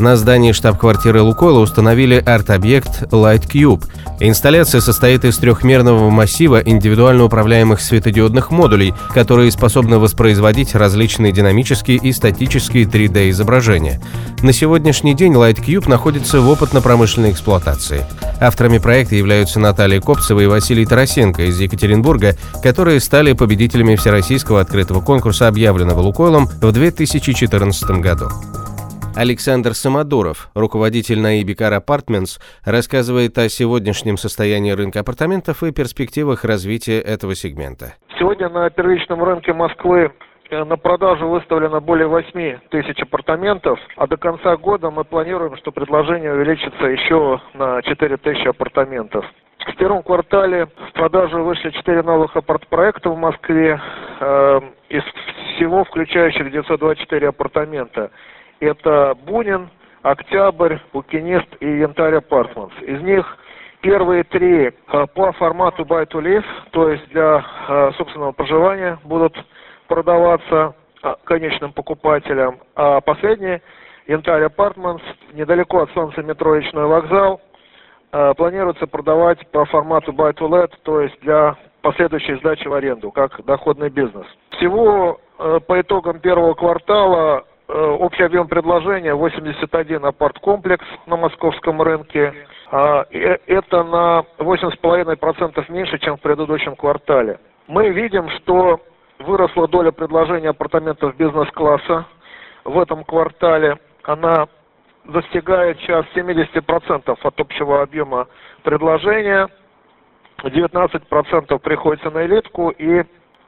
На здании штаб-квартиры Лукойла установили арт-объект Light Cube. Инсталляция состоит из трехмерного массива индивидуально управляемых светодиодных модулей, которые способны воспроизводить различные динамические и статические 3D-изображения. На сегодняшний день Light Cube находится в опытно-промышленной эксплуатации. Авторами проекта являются Наталья Копцева и Василий Тарасенко из Екатеринбурга, которые стали победителями Всероссийского открытого конкурса, объявленного Лукойлом в 2014 году. Александр Самодуров, руководитель на Car Apartments, рассказывает о сегодняшнем состоянии рынка апартаментов и перспективах развития этого сегмента. Сегодня на первичном рынке Москвы э, на продажу выставлено более 8 тысяч апартаментов, а до конца года мы планируем, что предложение увеличится еще на 4 тысячи апартаментов. В первом квартале в продажу вышли 4 новых апарт-проекта в Москве, э, из всего включающих 924 апартамента. Это Бунин, Октябрь, Букинист и Янтарь Апартментс. Из них первые три э, по формату Buy to Live, то есть для э, собственного проживания будут продаваться э, конечным покупателям. А последний, Янтарь Апартментс, недалеко от солнца метро Речной вокзал, планируется продавать по формату Buy to Let, то есть для последующей сдачи в аренду, как доходный бизнес. Всего по итогам первого квартала общий объем предложения 81 апарт-комплекс на московском рынке. А, это на 8,5% меньше, чем в предыдущем квартале. Мы видим, что выросла доля предложений апартаментов бизнес-класса в этом квартале. Она достигает сейчас 70% от общего объема предложения. 19% приходится на элитку и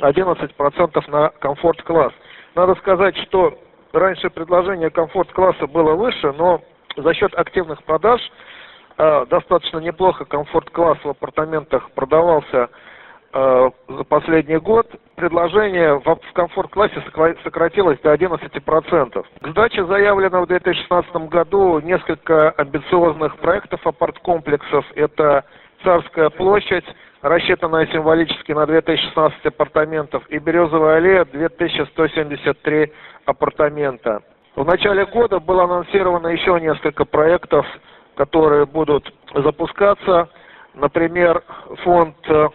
11% на комфорт-класс. Надо сказать, что Раньше предложение комфорт-класса было выше, но за счет активных продаж э, достаточно неплохо комфорт-класс в апартаментах продавался э, за последний год. Предложение в, в комфорт-классе сократилось до 11%. К сдаче заявлено в 2016 году несколько амбициозных проектов апарт-комплексов. Это Царская площадь, рассчитанная символически на 2016 апартаментов, и Березовая аллея 2173 апартамента. В начале года было анонсировано еще несколько проектов, которые будут запускаться. Например, фонд э,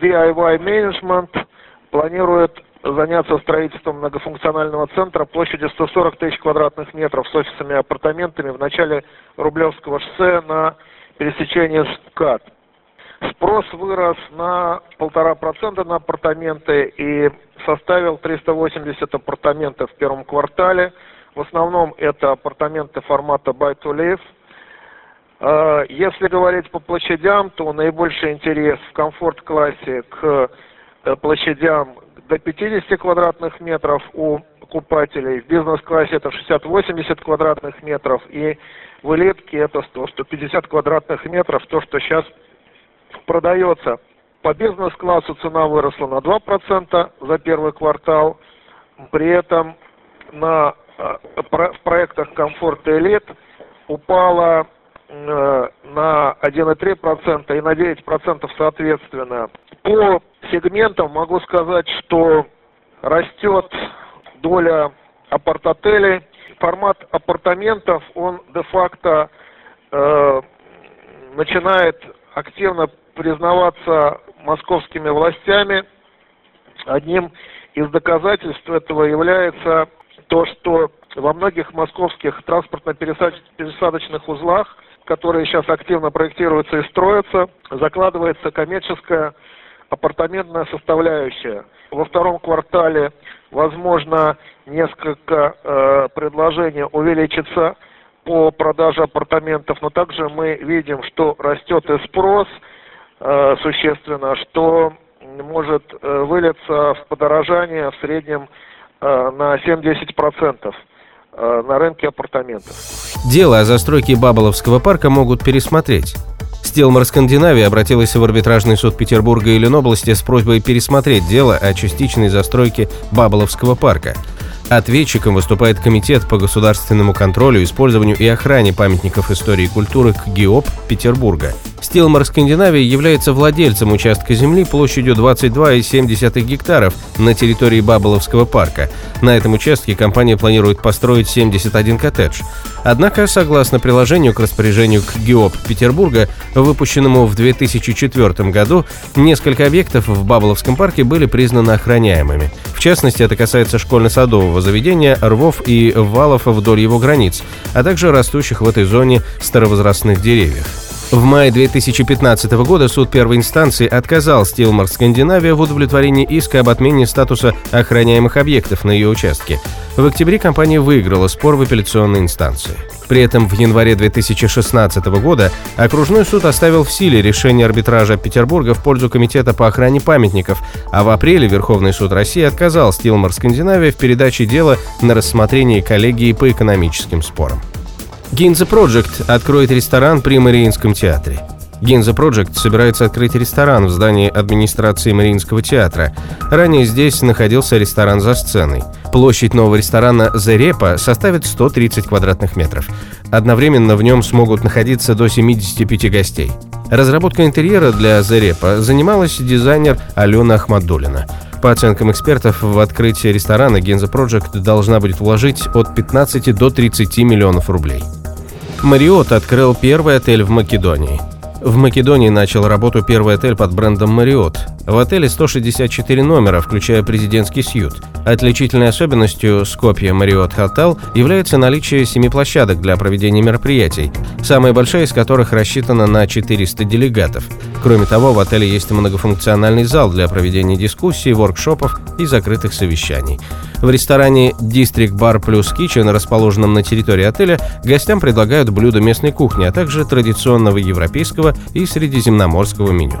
DIY Management планирует заняться строительством многофункционального центра площадью 140 тысяч квадратных метров с офисами и апартаментами в начале Рублевского шоссе на пересечении СКАТ. Спрос вырос на полтора процента на апартаменты и составил 380 апартаментов в первом квартале. В основном это апартаменты формата Buy to Live. А, если говорить по площадям, то наибольший интерес в комфорт-классе к э, площадям до 50 квадратных метров у покупателей. В бизнес-классе это 60-80 квадратных метров. И в элитке это 100-150 квадратных метров, то, что сейчас продается. По бизнес-классу цена выросла на 2% за первый квартал. При этом на, э, в проектах комфорт и элит упала э, на 1,3% и на 9% соответственно. По сегментам могу сказать, что растет доля апарт-отелей. Формат апартаментов, он де-факто э, начинает активно признаваться московскими властями. Одним из доказательств этого является то, что во многих московских транспортно-пересадочных узлах, которые сейчас активно проектируются и строятся, закладывается коммерческая апартаментная составляющая. Во втором квартале, возможно, несколько э, предложений увеличится по продаже апартаментов, но также мы видим, что растет и спрос э, существенно, что может э, вылиться в подорожание в среднем э, на 7-10% э, на рынке апартаментов. Дело о застройке Баболовского парка могут пересмотреть. Стилмар Скандинавия обратилась в арбитражный суд Петербурга и Ленобласти с просьбой пересмотреть дело о частичной застройке Баболовского парка – Ответчиком выступает Комитет по государственному контролю, использованию и охране памятников истории и культуры КГИОП Петербурга. Стилмар Скандинавия является владельцем участка земли площадью 22,7 гектаров на территории Баболовского парка. На этом участке компания планирует построить 71 коттедж. Однако, согласно приложению к распоряжению КГИОП Петербурга, выпущенному в 2004 году, несколько объектов в Баболовском парке были признаны охраняемыми. В частности, это касается школьно-садового заведения, рвов и валов вдоль его границ, а также растущих в этой зоне старовозрастных деревьев. В мае 2015 года суд первой инстанции отказал Стилмар Скандинавия в удовлетворении иска об отмене статуса охраняемых объектов на ее участке. В октябре компания выиграла спор в апелляционной инстанции. При этом в январе 2016 года окружной суд оставил в силе решение арбитража Петербурга в пользу Комитета по охране памятников, а в апреле Верховный суд России отказал Стилмар Скандинавия в передаче дела на рассмотрение коллегии по экономическим спорам. Гинза Project откроет ресторан при Мариинском театре. Гинза Project собирается открыть ресторан в здании администрации Мариинского театра. Ранее здесь находился ресторан за сценой. Площадь нового ресторана «Зерепа» составит 130 квадратных метров. Одновременно в нем смогут находиться до 75 гостей. Разработка интерьера для «Зерепа» занималась дизайнер Алена Ахмадулина. По оценкам экспертов, в открытие ресторана Генза Project должна будет вложить от 15 до 30 миллионов рублей. Мариот открыл первый отель в Македонии. В Македонии начал работу первый отель под брендом Мариот. В отеле 164 номера, включая президентский сьют. Отличительной особенностью Скопья Мариот Хотел является наличие семи площадок для проведения мероприятий, самая большая из которых рассчитана на 400 делегатов. Кроме того, в отеле есть многофункциональный зал для проведения дискуссий, воркшопов и закрытых совещаний. В ресторане District Bar Plus Kitchen, расположенном на территории отеля, гостям предлагают блюда местной кухни, а также традиционного европейского и средиземноморского меню.